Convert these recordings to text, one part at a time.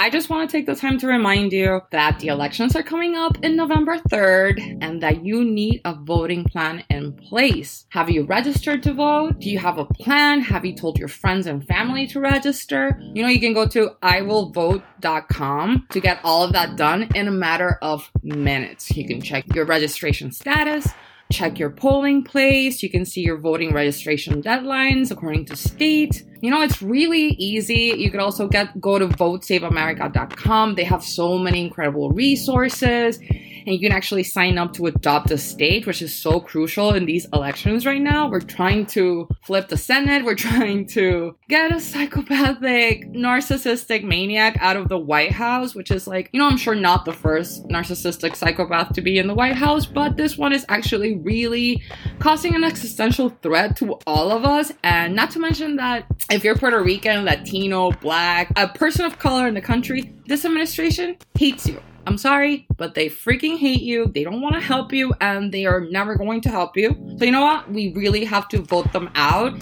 I just want to take the time to remind you that the elections are coming up in November 3rd and that you need a voting plan in place. Have you registered to vote? Do you have a plan? Have you told your friends and family to register? You know, you can go to iwillvote.com to get all of that done in a matter of minutes. You can check your registration status check your polling place. You can see your voting registration deadlines according to state. You know, it's really easy. You could also get go to votesaveamerica.com. They have so many incredible resources and you can actually sign up to adopt a state, which is so crucial in these elections right now. We're trying to flip the Senate. We're trying to get a psychopathic, narcissistic maniac out of the White House, which is like, you know, I'm sure not the first narcissistic psychopath to be in the White House, but this one is actually really causing an existential threat to all of us. And not to mention that if you're Puerto Rican, Latino, Black, a person of color in the country, this administration hates you. I'm sorry, but they freaking hate you. They don't want to help you and they are never going to help you. So, you know what? We really have to vote them out.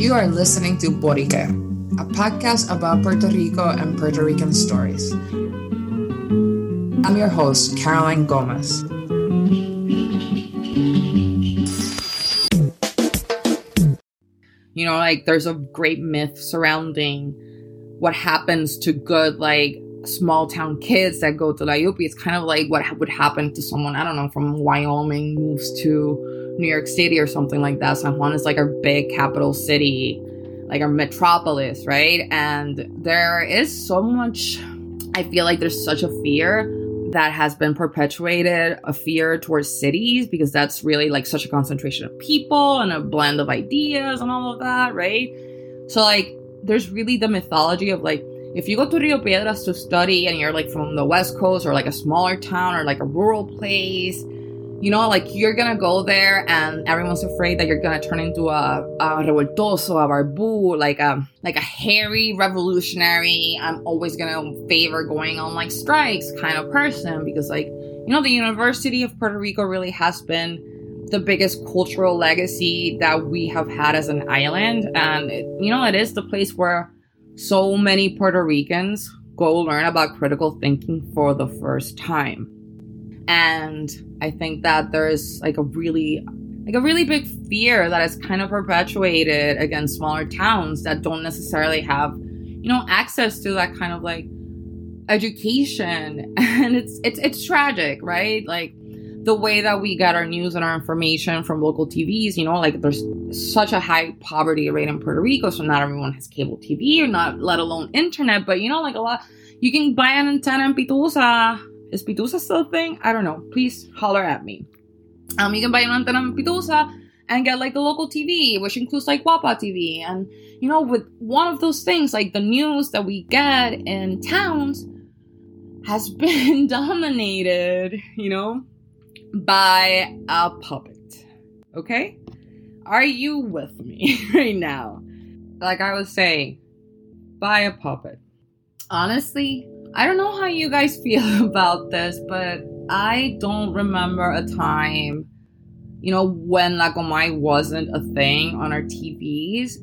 You are listening to Borique, a podcast about Puerto Rico and Puerto Rican stories. I'm your host, Caroline Gomez. You know, like there's a great myth surrounding what happens to good, like small town kids that go to La. It's kind of like what would happen to someone, I don't know, from Wyoming moves to New York City or something like that. San Juan is like our big capital city, like our metropolis, right? And there is so much, I feel like there's such a fear that has been perpetuated a fear towards cities because that's really like such a concentration of people and a blend of ideas and all of that, right? So, like, there's really the mythology of like, if you go to Rio Piedras to study and you're like from the West Coast or like a smaller town or like a rural place, you know, like you're gonna go there and everyone's afraid that you're gonna turn into a, a revoltoso, a barbu, like a like a hairy revolutionary. I'm always gonna favor going on like strikes kind of person because like you know the University of Puerto Rico really has been the biggest cultural legacy that we have had as an island, and it, you know it is the place where so many Puerto Ricans go learn about critical thinking for the first time. And I think that there's like a really like a really big fear that is kind of perpetuated against smaller towns that don't necessarily have, you know, access to that kind of like education. And it's it's it's tragic, right? Like the way that we get our news and our information from local TVs, you know, like there's such a high poverty rate in Puerto Rico, so not everyone has cable TV or not, let alone internet. But you know, like a lot, you can buy an antenna in Pitusa. Is Pitusa still a thing? I don't know. Please holler at me. Um, you can buy an antenna in Pitusa and get like a local TV, which includes like WAPA TV. And you know, with one of those things, like the news that we get in towns has been dominated, you know, by a puppet. Okay? Are you with me right now? Like I was saying, by a puppet. Honestly, I don't know how you guys feel about this, but I don't remember a time, you know, when La Comay wasn't a thing on our TVs.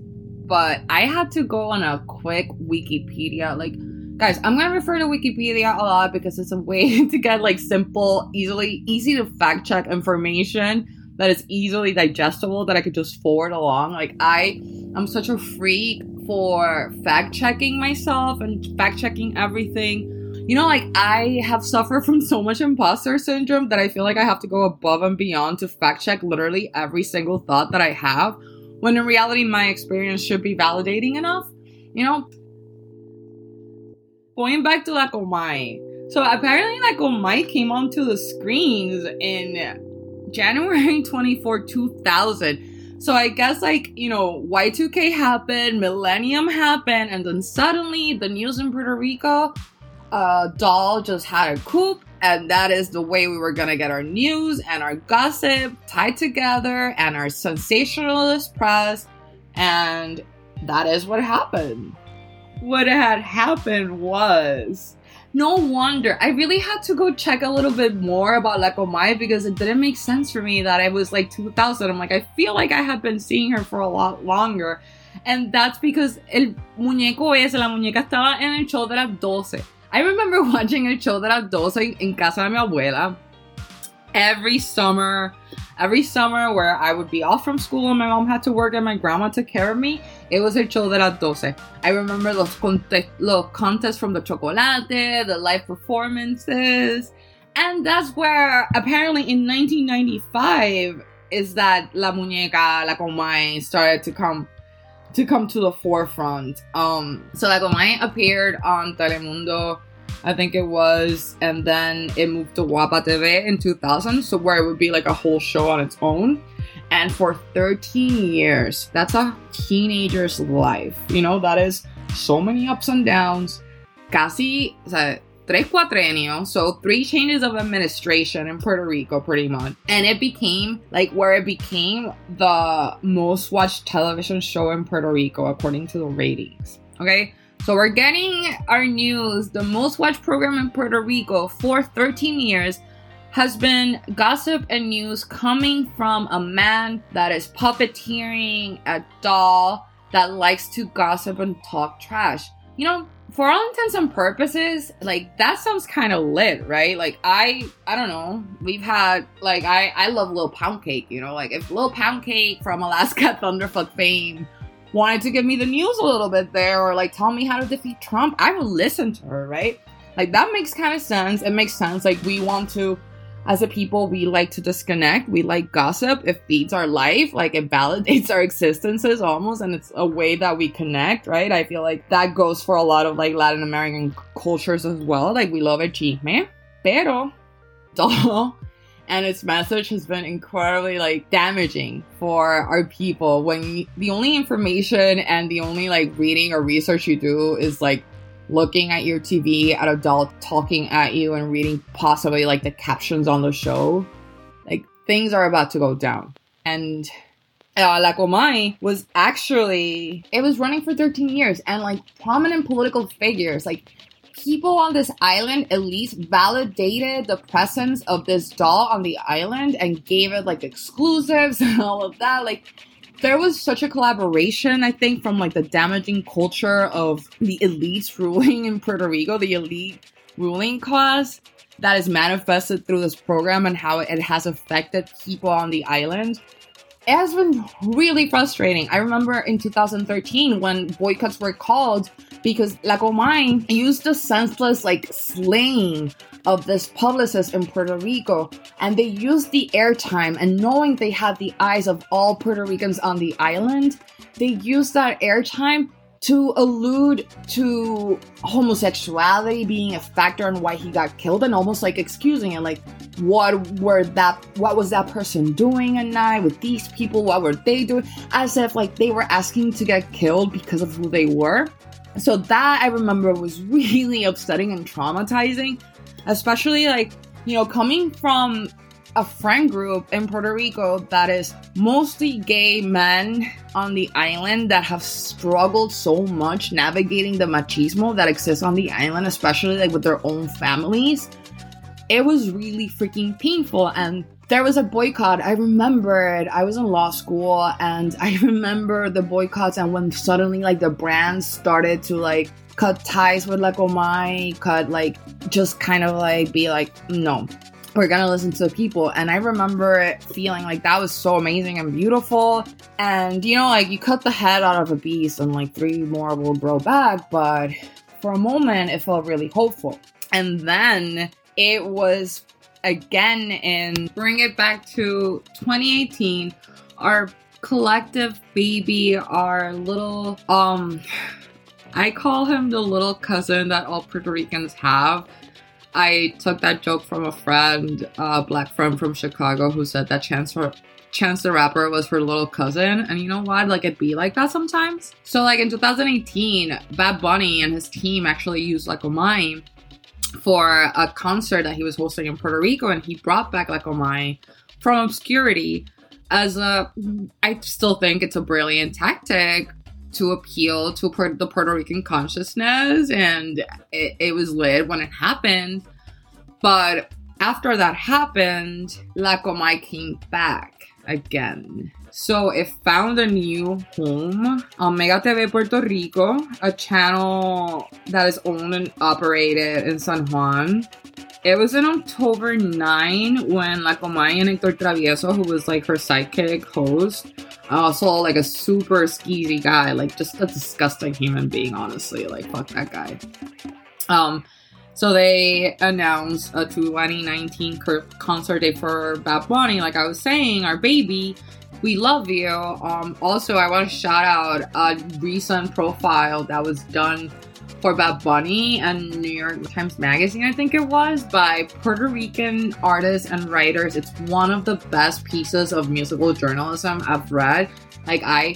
But I had to go on a quick Wikipedia. Like, guys, I'm gonna refer to Wikipedia a lot because it's a way to get like simple, easily, easy to fact check information that is easily digestible that I could just forward along. Like I I'm such a freak for fact checking myself and fact checking everything. You know, like I have suffered from so much imposter syndrome that I feel like I have to go above and beyond to fact check literally every single thought that I have. When in reality, my experience should be validating enough. You know, going back to La Comay. So apparently La Comay came onto the screens in January 24, 2000. So I guess like, you know, Y2K happened, Millennium happened, and then suddenly the news in Puerto Rico, uh, Doll just had a coup, and that is the way we were gonna get our news and our gossip tied together and our sensationalist press, and that is what happened. What had happened was no wonder. I really had to go check a little bit more about La Comay because it didn't make sense for me that it was like 2000. I'm like, I feel like I have been seeing her for a lot longer. And that's because el muñeco ese, la muñeca estaba en el show de las 12. I remember watching el show de las 12 en casa de mi abuela every summer. Every summer where I would be off from school and my mom had to work and my grandma took care of me, it was el show de las 12. I remember los, conte- contests from the chocolate, the live performances. And that's where apparently in 1995 is that La Muñeca, La Comay started to come to come to the forefront. Um, so La Comay appeared on Telemundo, I think it was, and then it moved to WAPA TV in 2000, so where it would be like a whole show on its own. And for 13 years, that's a teenager's life. You know, that is so many ups and downs. Casi, o sea, tres cuatrenios, so three changes of administration in Puerto Rico, pretty much. And it became like where it became the most watched television show in Puerto Rico, according to the ratings. Okay, so we're getting our news. The most watched program in Puerto Rico for 13 years has been gossip and news coming from a man that is puppeteering a doll that likes to gossip and talk trash. You know, for all intents and purposes, like that sounds kind of lit, right? Like I, I don't know. We've had like I, I love Lil Poundcake. You know, like if Lil Poundcake from Alaska Thunderfuck fame wanted to give me the news a little bit there, or like tell me how to defeat Trump, I would listen to her, right? Like that makes kind of sense. It makes sense. Like we want to as a people, we like to disconnect. We like gossip. It feeds our life. Like it validates our existences almost. And it's a way that we connect, right? I feel like that goes for a lot of like Latin American cultures as well. Like we love a chisme. Pero, doll and its message has been incredibly like damaging for our people when the only information and the only like reading or research you do is like looking at your TV at a doll talking at you and reading possibly like the captions on the show, like things are about to go down. And uh, La Comay was actually, it was running for 13 years and like prominent political figures, like people on this island at least validated the presence of this doll on the island and gave it like exclusives and all of that. Like, there was such a collaboration, I think, from like the damaging culture of the elites ruling in Puerto Rico, the elite ruling class that is manifested through this program and how it has affected people on the island. It has been really frustrating. I remember in 2013 when boycotts were called because La Comay used the senseless like slaying of this publicist in Puerto Rico, and they used the airtime and knowing they had the eyes of all Puerto Ricans on the island, they used that airtime to allude to homosexuality being a factor in why he got killed and almost like excusing it like what were that what was that person doing at night with these people? What were they doing? As if like they were asking to get killed because of who they were. So that i remember was really upsetting and traumatizing especially like you know coming from a friend group in Puerto Rico that is mostly gay men on the island that have struggled so much navigating the machismo that exists on the island, especially like with their own families. It was really freaking painful and there was a boycott. I remembered I was in law school and I remember the boycotts and when suddenly like the brands started to like cut ties with La Comay, oh cut like just kind of like be like, no, we're gonna listen to people. And I remember it feeling like that was so amazing and beautiful. And you know, like you cut the head out of a beast and like three more will grow back, but for a moment it felt really hopeful. And then it was again in bring it back to 2018, our collective baby, our little um I call him the little cousin that all Puerto Ricans have I took that joke from a friend, a black friend from Chicago, who said that Chance for Chance the Rapper was her little cousin. And you know what? Like it'd be like that sometimes. So like in 2018, Bad Bunny and his team actually used like a mime for a concert that he was hosting in Puerto Rico, and he brought back like Omai from obscurity as a. I still think it's a brilliant tactic to appeal to the Puerto Rican consciousness, and it, it was lit when it happened. But after that happened, La Comay came back. again. So it found a new home on Mega TV Puerto Rico, a channel that is owned and operated in San Juan. It was in October 9 when La Comay and Hector Travieso, who was like her sidekick host, also like a super skeezy guy, like just a disgusting human being, honestly. Like, fuck that guy. Um, so they announced a 2019 concert date for Bad Bunny. Like I was saying, our baby, we love you. Um, also, I want to shout out a recent profile that was done for Bad Bunny and New York Times Magazine, I think it was, by Puerto Rican artists and writers. It's one of the best pieces of musical journalism I've read. Like, I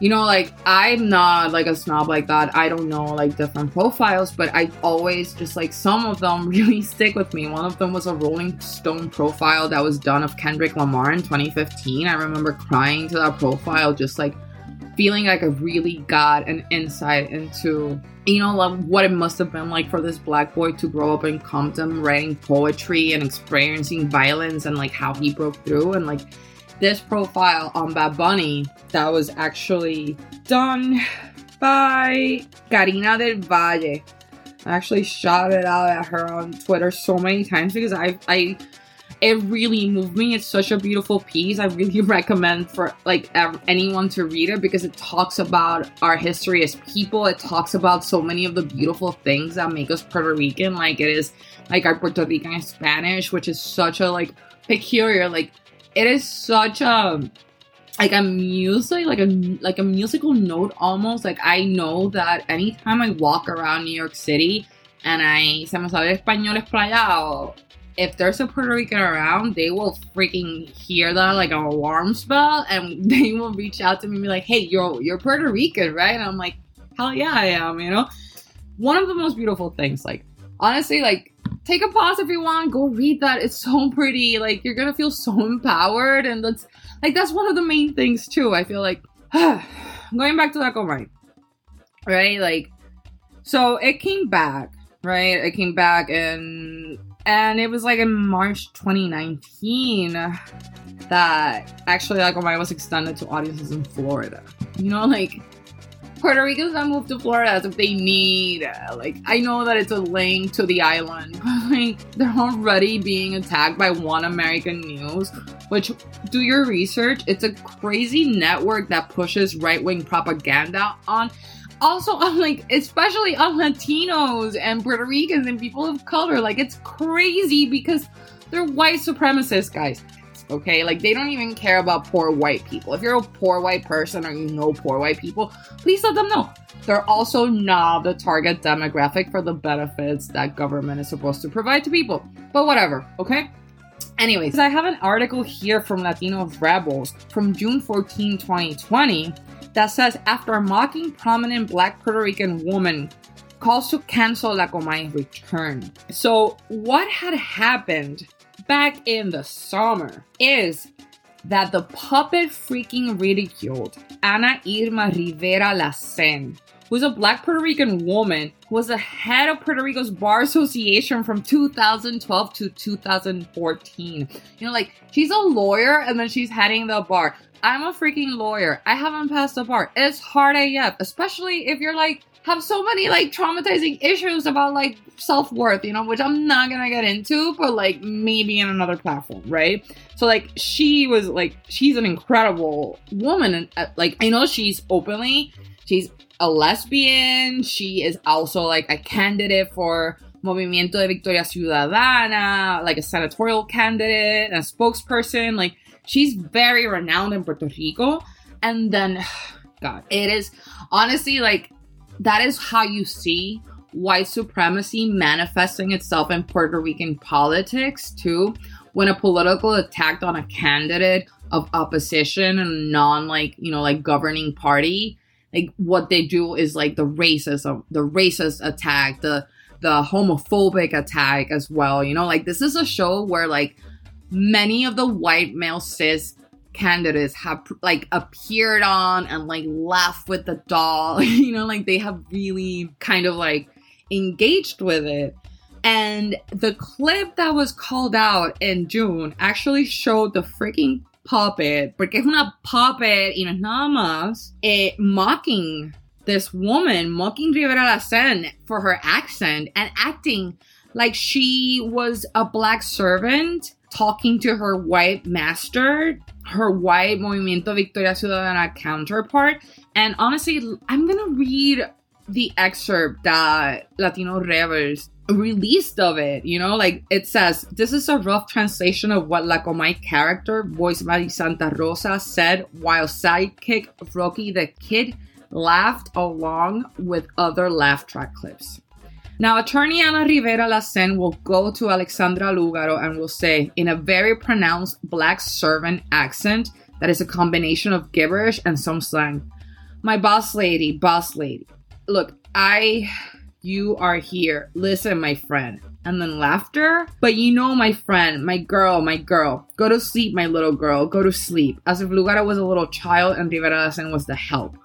you know, like I'm not like a snob like that. I don't know like different profiles, but I always just like some of them really stick with me. One of them was a Rolling Stone profile that was done of Kendrick Lamar in 2015. I remember crying to that profile, just like feeling like I really got an insight into you know like what it must have been like for this black boy to grow up in Compton writing poetry and experiencing violence and like how he broke through and like this profile on Bad Bunny that was actually done by Carina del Valle. I actually shouted out at her on Twitter so many times because I I it really moved me. It's such a beautiful piece. I really recommend for like anyone to read it because it talks about our history as people. It talks about so many of the beautiful things that make us Puerto Rican. Like it is like our Puerto Rican Spanish, which is such a like peculiar like it is such a like a music like a like a musical note almost like i know that anytime i walk around new york city and i se me sabe español es esplayado if there's a puerto rican around they will freaking hear that like an alarm spell and they will reach out to me and be like hey you're you're puerto rican right? And i'm like hell yeah i am you know? One of the most beautiful things like honestly like take a pause if you want go read that it's so pretty like you're gonna feel so empowered and that's like that's one of the main things too i feel like going back to that right right like so it came back right it came back and and it was like in march 2019 that actually like my was extended to audiences in florida you know like Puerto Ricans that move to Florida as if they need, like, I know that it's a link to the island, but like, they're already being attacked by One American News, which, do your research, it's a crazy network that pushes right wing propaganda on. Also, on like, especially on Latinos and Puerto Ricans and people of color. Like, it's crazy because they're white supremacists, guys okay? Like they don't even care about poor white people. If you're a poor white person or you know poor white people, please let them know. They're also not the target demographic for the benefits that government is supposed to provide to people. But whatever, okay? Anyways, I have an article here from Latino Rebels from June 14, 2020 that says after mocking prominent black Puerto Rican woman calls to cancel La Comay's return. So, what had happened back in the summer is that the puppet freaking ridiculed Ana Irma Rivera Lassén, who's a black Puerto Rican woman who was the head of Puerto Rico's Bar Association from 2012 to 2014. You know, like she's a lawyer and then she's heading the bar. I'm a freaking lawyer. I haven't passed the bar. It's hard AF, especially if you're like have so many like traumatizing issues about like self worth, you know, which I'm not gonna get into, but like maybe in another platform, right? So like she was like she's an incredible woman, and uh, like I know she's openly she's a lesbian. She is also like a candidate for Movimiento de Victoria Ciudadana, like a senatorial candidate, a spokesperson. Like she's very renowned in Puerto Rico, and then. God, it is honestly like that is how you see white supremacy manifesting itself in Puerto Rican politics too. When a political attack on a candidate of opposition and non like, you know, like governing party, like what they do is like the racism, the racist attack, the the homophobic attack as well. You know, like this is a show where like many of the white male cis candidates have like appeared on and like laughed with the doll. You know like they have really kind of like engaged with it. And the clip that was called out in June actually showed the freaking puppet, porque es una puppet y no es nada más, eh, mocking this woman, mocking Rivera Lassén for her accent and acting like she was a black servant talking to her white master, her white Movimiento Victoria Ciudadana counterpart. And honestly, I'm gonna read the excerpt that Latino Rebels released of it. You know, like it says, this is a rough translation of what La Comay character, voiced by Santarrosa, said while sidekick Rocky the Kid laughed along with other laugh track clips. Now, attorney Ana Rivera Lassén will go to Alexandra Lugaro and will say, in a very pronounced black servant accent that is a combination of gibberish and some slang, My boss lady, boss lady. Look, I. You are here. Listen, my friend. And then laughter. But you know, my friend, my girl, my girl. Go to sleep, my little girl. Go to sleep. As if Lugaro was a little child and Rivera Lassén was the help.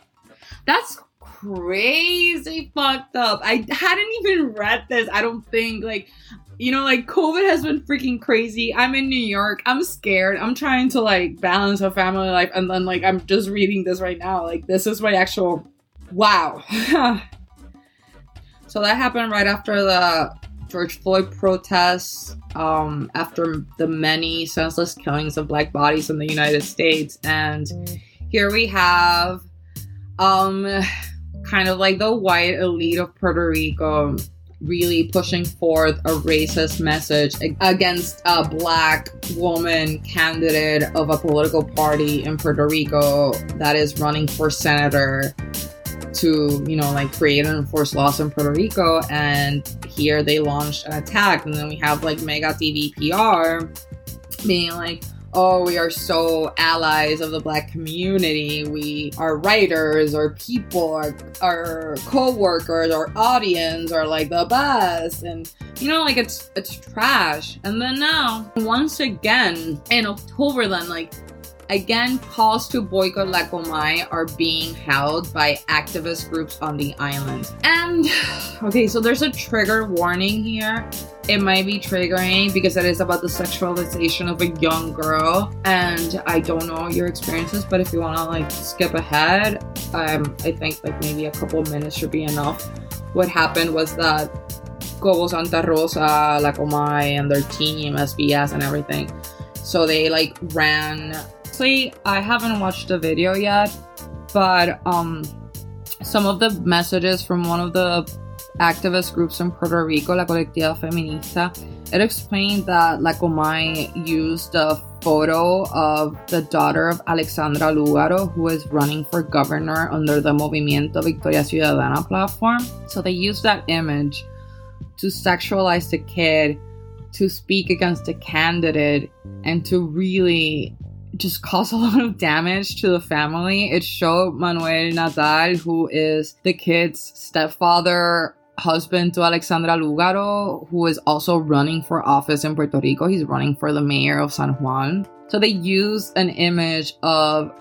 That's crazy fucked up. I hadn't even read this. I don't think like you know like COVID has been freaking crazy. I'm in New York. I'm scared. I'm trying to like balance a family life and then like I'm just reading this right now. Like this is my actual wow. so that happened right after the George Floyd protests, um, after the many senseless killings of black bodies in the United States. And here we have um kind of like the white elite of Puerto Rico really pushing forth a racist message against a black woman candidate of a political party in Puerto Rico that is running for senator to, you know, like create and enforce laws in Puerto Rico. And here they launched an attack. And then we have like Mega TV PR being like, oh, we are so allies of the black community. We are writers or people, our, our co-workers, our audience are like the best. And you know, like it's it's trash. And then now, once again, in October then, like Again, calls to boycott La Comay are being held by activist groups on the island. And, okay, so there's a trigger warning here. It might be triggering because it is about the sexualization of a young girl. And I don't know your experiences, but if you want to like skip ahead, um, I think like maybe a couple minutes should be enough. What happened was that Kobbo Santarrosa, La Comay, and their team, SBS, and everything. So they like ran honestly, I haven't watched the video yet, but um, some of the messages from one of the activist groups in Puerto Rico, La Colectiva Feminista, it explained that La Comay used a photo of the daughter of Alexandra Lugaro, who is running for governor under the Movimiento Victoria Ciudadana platform. So they used that image to sexualize the kid, to speak against the candidate, and to really just caused a lot of damage to the family. It showed Manuel Natal, who is the kid's stepfather, husband to Alexandra Lugaro, who is also running for office in Puerto Rico. He's running for the mayor of San Juan. So they used an image of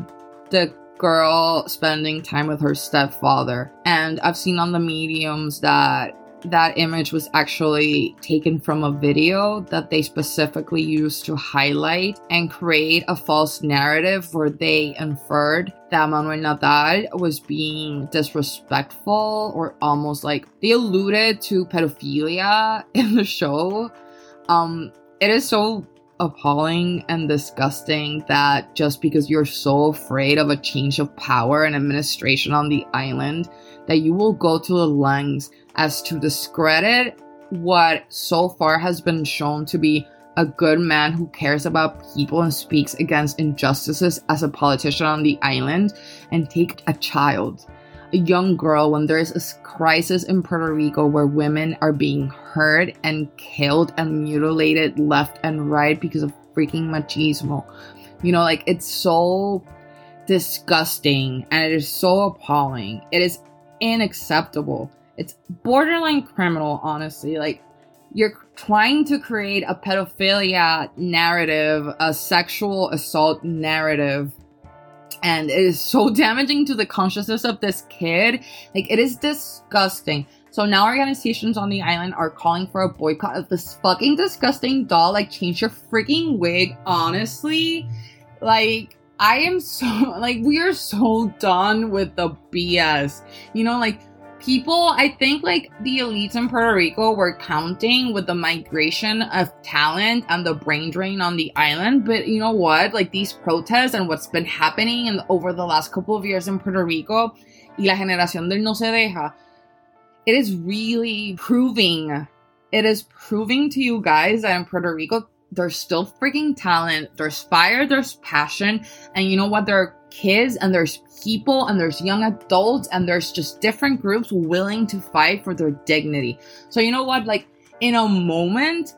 the girl spending time with her stepfather. And I've seen on the mediums that that image was actually taken from a video that they specifically used to highlight and create a false narrative where they inferred that Manuel Natal was being disrespectful or almost like they alluded to pedophilia in the show. Um, it is so appalling and disgusting that just because you're so afraid of a change of power and administration on the island, that you will go to the lengths as to discredit what so far has been shown to be a good man who cares about people and speaks against injustices as a politician on the island and take a child, a young girl, when there is a crisis in Puerto Rico where women are being hurt and killed and mutilated left and right because of freaking machismo. You know, like it's so disgusting and it is so appalling. It is unacceptable it's borderline criminal, honestly. Like, you're trying to create a pedophilia narrative, a sexual assault narrative, and it is so damaging to the consciousness of this kid. Like, it is disgusting. So now organizations on the island are calling for a boycott of this fucking disgusting doll. Like, change your freaking wig, honestly. Like, I am so, like, we are so done with the BS. You know, like, people, I think, like, the elites in Puerto Rico were counting with the migration of talent and the brain drain on the island. But you know what? Like, these protests and what's been happening in, over the last couple of years in Puerto Rico y la generación del no se deja, it is really proving, it is proving to you guys that in Puerto Rico, there's still freaking talent, there's fire, there's passion, and you know what? There are kids and there's people and there's young adults and there's just different groups willing to fight for their dignity. So, you know what? Like, in a moment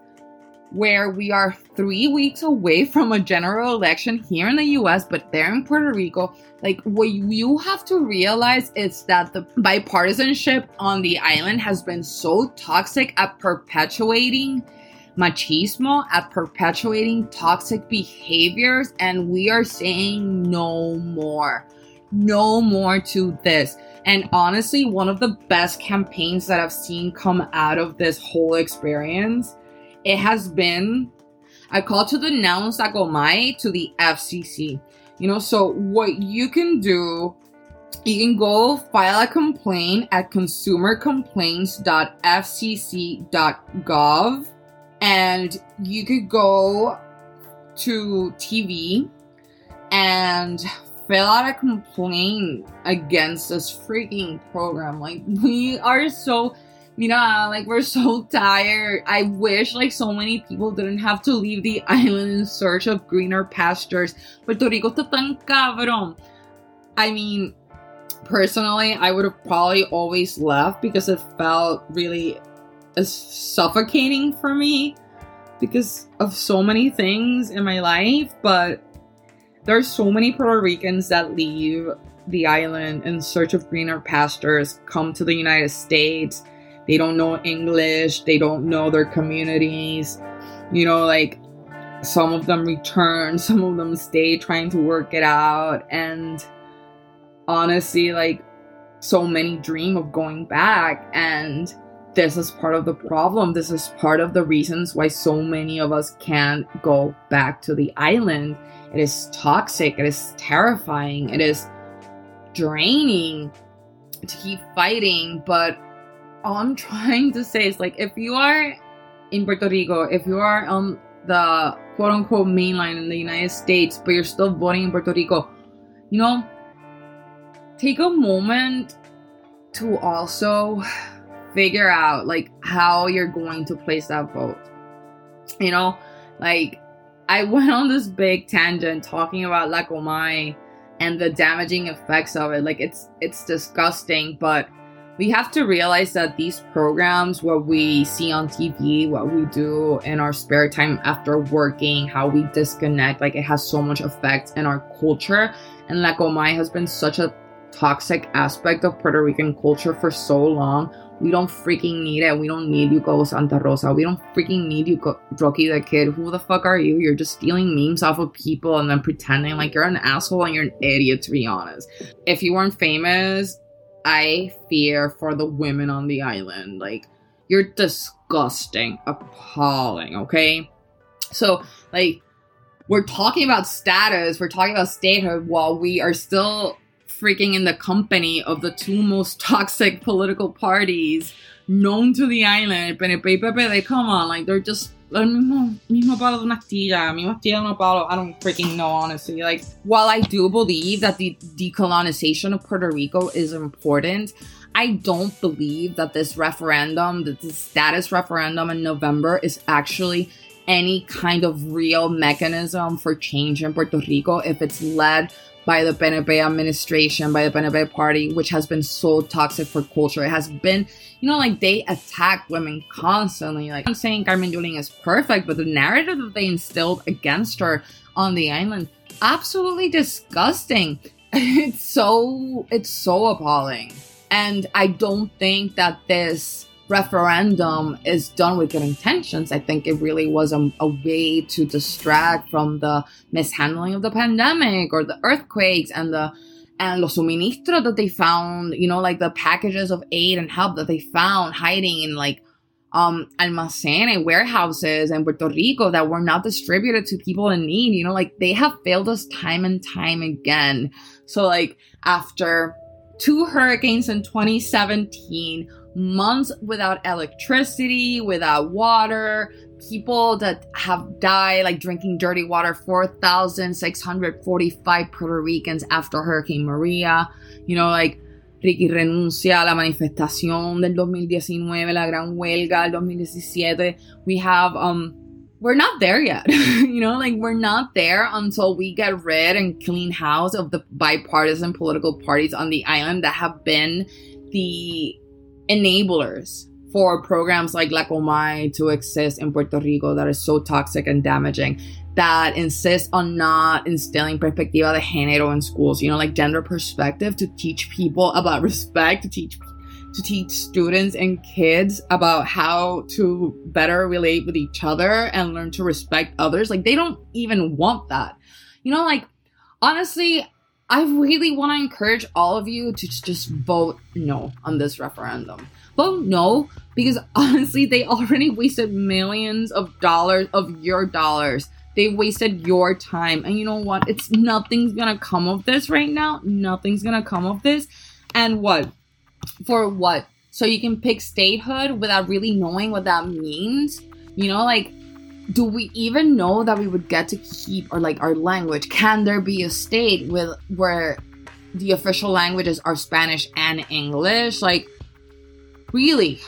where we are three weeks away from a general election here in the US, but there in Puerto Rico, like what you have to realize is that the bipartisanship on the island has been so toxic at perpetuating machismo, at perpetuating toxic behaviors, and we are saying no more. No more to this. And honestly, one of the best campaigns that I've seen come out of this whole experience, it has been I call to denounce La Comay to the FCC. You know, so what you can do, you can go file a complaint at consumercomplaints.fcc.gov and you could go to TV and fill out a complaint against this freaking program. Like, we are so, you know, like, we're so tired. I wish, like, so many people didn't have to leave the island in search of greener pastures. Puerto Rico está tan cabrón. I mean, personally, I would have probably always left because it felt really suffocating for me because of so many things in my life, but there's so many Puerto Ricans that leave the island in search of greener pastures, come to the United States. They don't know English, they don't know their communities. You know, like some of them return, some of them stay trying to work it out. And honestly, like so many dream of going back and this is part of the problem. This is part of the reasons why so many of us can't go back to the island. It is toxic, it is terrifying, it is draining to keep fighting. But all I'm trying to say is like, if you are in Puerto Rico, if you are on the quote unquote mainline in the United States, but you're still voting in Puerto Rico, you know, take a moment to also figure out like how you're going to place that vote. You know, like I went on this big tangent talking about La Comay and the damaging effects of it. Like it's it's disgusting, but we have to realize that these programs, what we see on TV, what we do in our spare time after working, how we disconnect, like it has so much effect in our culture. And La Comay has been such a toxic aspect of Puerto Rican culture for so long we don't freaking need it. We don't need you, Kobbo Santarrosa. We don't freaking need you, Go- Rocky the Kid. Who the fuck are you? You're just stealing memes off of people and then pretending like you're an asshole and you're an idiot, to be honest. If you weren't famous, I fear for the women on the island. Like, you're disgusting, appalling, okay? So, like, we're talking about status, we're talking about statehood while we are still freaking in the company of the two most toxic political parties known to the island. PNP y PPD, come on, like they're just el mismo, mismo palo de una astilla, mismo astilla una palo. I don't freaking know, honestly. Like, while I do believe that the decolonization of Puerto Rico is important, I don't believe that this referendum, that this status referendum in November, is actually any kind of real mechanism for change in Puerto Rico if it's led by the PNP administration, by the PNP party, which has been so toxic for culture. It has been, you know, like they attack women constantly. Like I'm saying Carmen Yulín is perfect, but the narrative that they instilled against her on the island, absolutely disgusting. It's so it's so appalling. And I don't think that this referendum is done with good intentions. I think it really was a, a, way to distract from the mishandling of the pandemic or the earthquakes and the and los suministros that they found, you know, like the packages of aid and help that they found hiding in like um almacene warehouses in Puerto Rico that were not distributed to people in need. You know, like they have failed us time and time again. So like after two hurricanes in 2017, months without electricity, without water, people that have died, like drinking dirty water, 4,645 Puerto Ricans after Hurricane Maria. You know, like Ricky renuncia a la manifestación del 2019, la gran huelga del 2017. We have, um, we're not there yet. you know, like we're not there until we get rid and clean house of the bipartisan political parties on the island that have been the enablers for programs like La Comay to exist in Puerto Rico that are so toxic and damaging that insist on not instilling perspectiva de género in schools, you know, like gender perspective to teach people about respect, to teach to teach students and kids about how to better relate with each other and learn to respect others. Like they don't even want that. You know, like honestly, I really want to encourage all of you to just vote no on this referendum. Vote no because honestly, they already wasted millions of dollars of your dollars. They wasted your time. And you know what? It's nothing's gonna come of this right now. Nothing's gonna come of this. And what? For what? So you can pick statehood without really knowing what that means? You know, like do we even know that we would get to keep or like our language? Can there be a state with where the official languages are Spanish and English? Like really,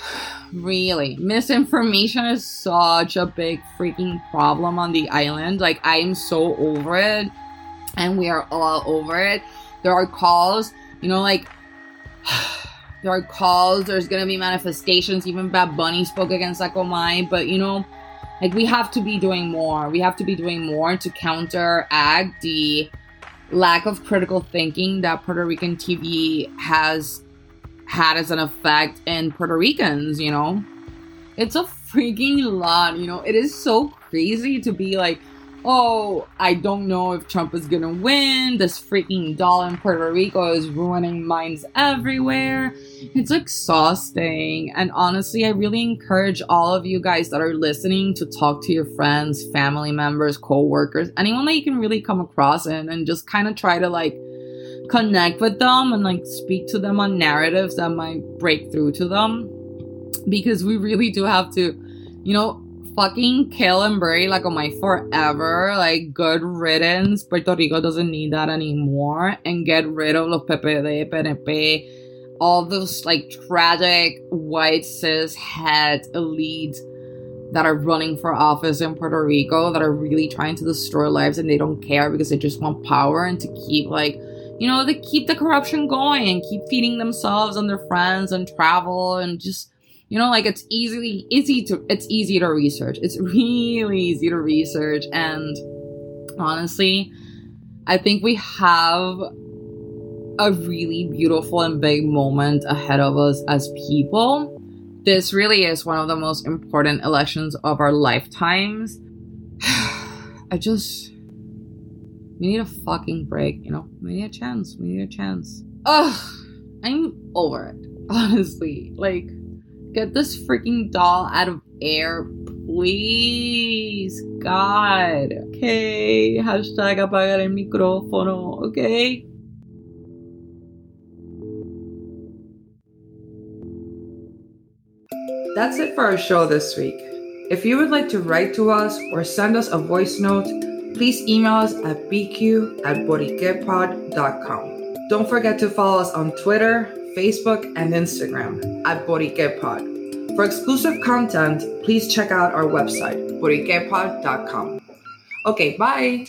really, misinformation is such a big freaking problem on the island. Like I'm so over it, and we are all over it. There are calls, you know, like. there are calls, there's gonna be manifestations. Even Bad Bunny spoke against La Comay, but you know, like we have to be doing more. We have to be doing more to counteract the lack of critical thinking that Puerto Rican TV has had as an effect in Puerto Ricans, you know? It's a freaking lot, you know? It is so crazy to be like, oh, I don't know if Trump is gonna win. This freaking doll in Puerto Rico is ruining minds everywhere. It's exhausting. And honestly, I really encourage all of you guys that are listening to talk to your friends, family members, co workers, anyone that you can really come across and, and just kind of try to like connect with them and like speak to them on narratives that might break through to them. Because we really do have to, you know, fucking kill and bury La my forever. Like, good riddance. Puerto Rico doesn't need that anymore. And get rid of los PPD, PNP, all those like tragic white cis het elites that are running for office in Puerto Rico that are really trying to destroy lives and they don't care because they just want power and to keep like you know they keep the corruption going and keep feeding themselves and their friends and travel and just you know like it's easily easy to it's easy to research. It's really easy to research. And honestly i think we have a really beautiful and big moment ahead of us as people. This really is one of the most important elections of our lifetimes. I just we need a fucking break you know? We need a chance we need a chance. Ugh i'm over it honestly. Like Get this freaking doll out of air, please. God. Okay. Hashtag apagar el micrófono. Okay. That's it for our show this week. If you would like to write to us or send us a voice note, please email us at bq at boriquepod.com. Don't forget to follow us on Twitter, Facebook, and Instagram at BoriquePod. For exclusive content, please check out our website, boriquepod.com. Okay, bye!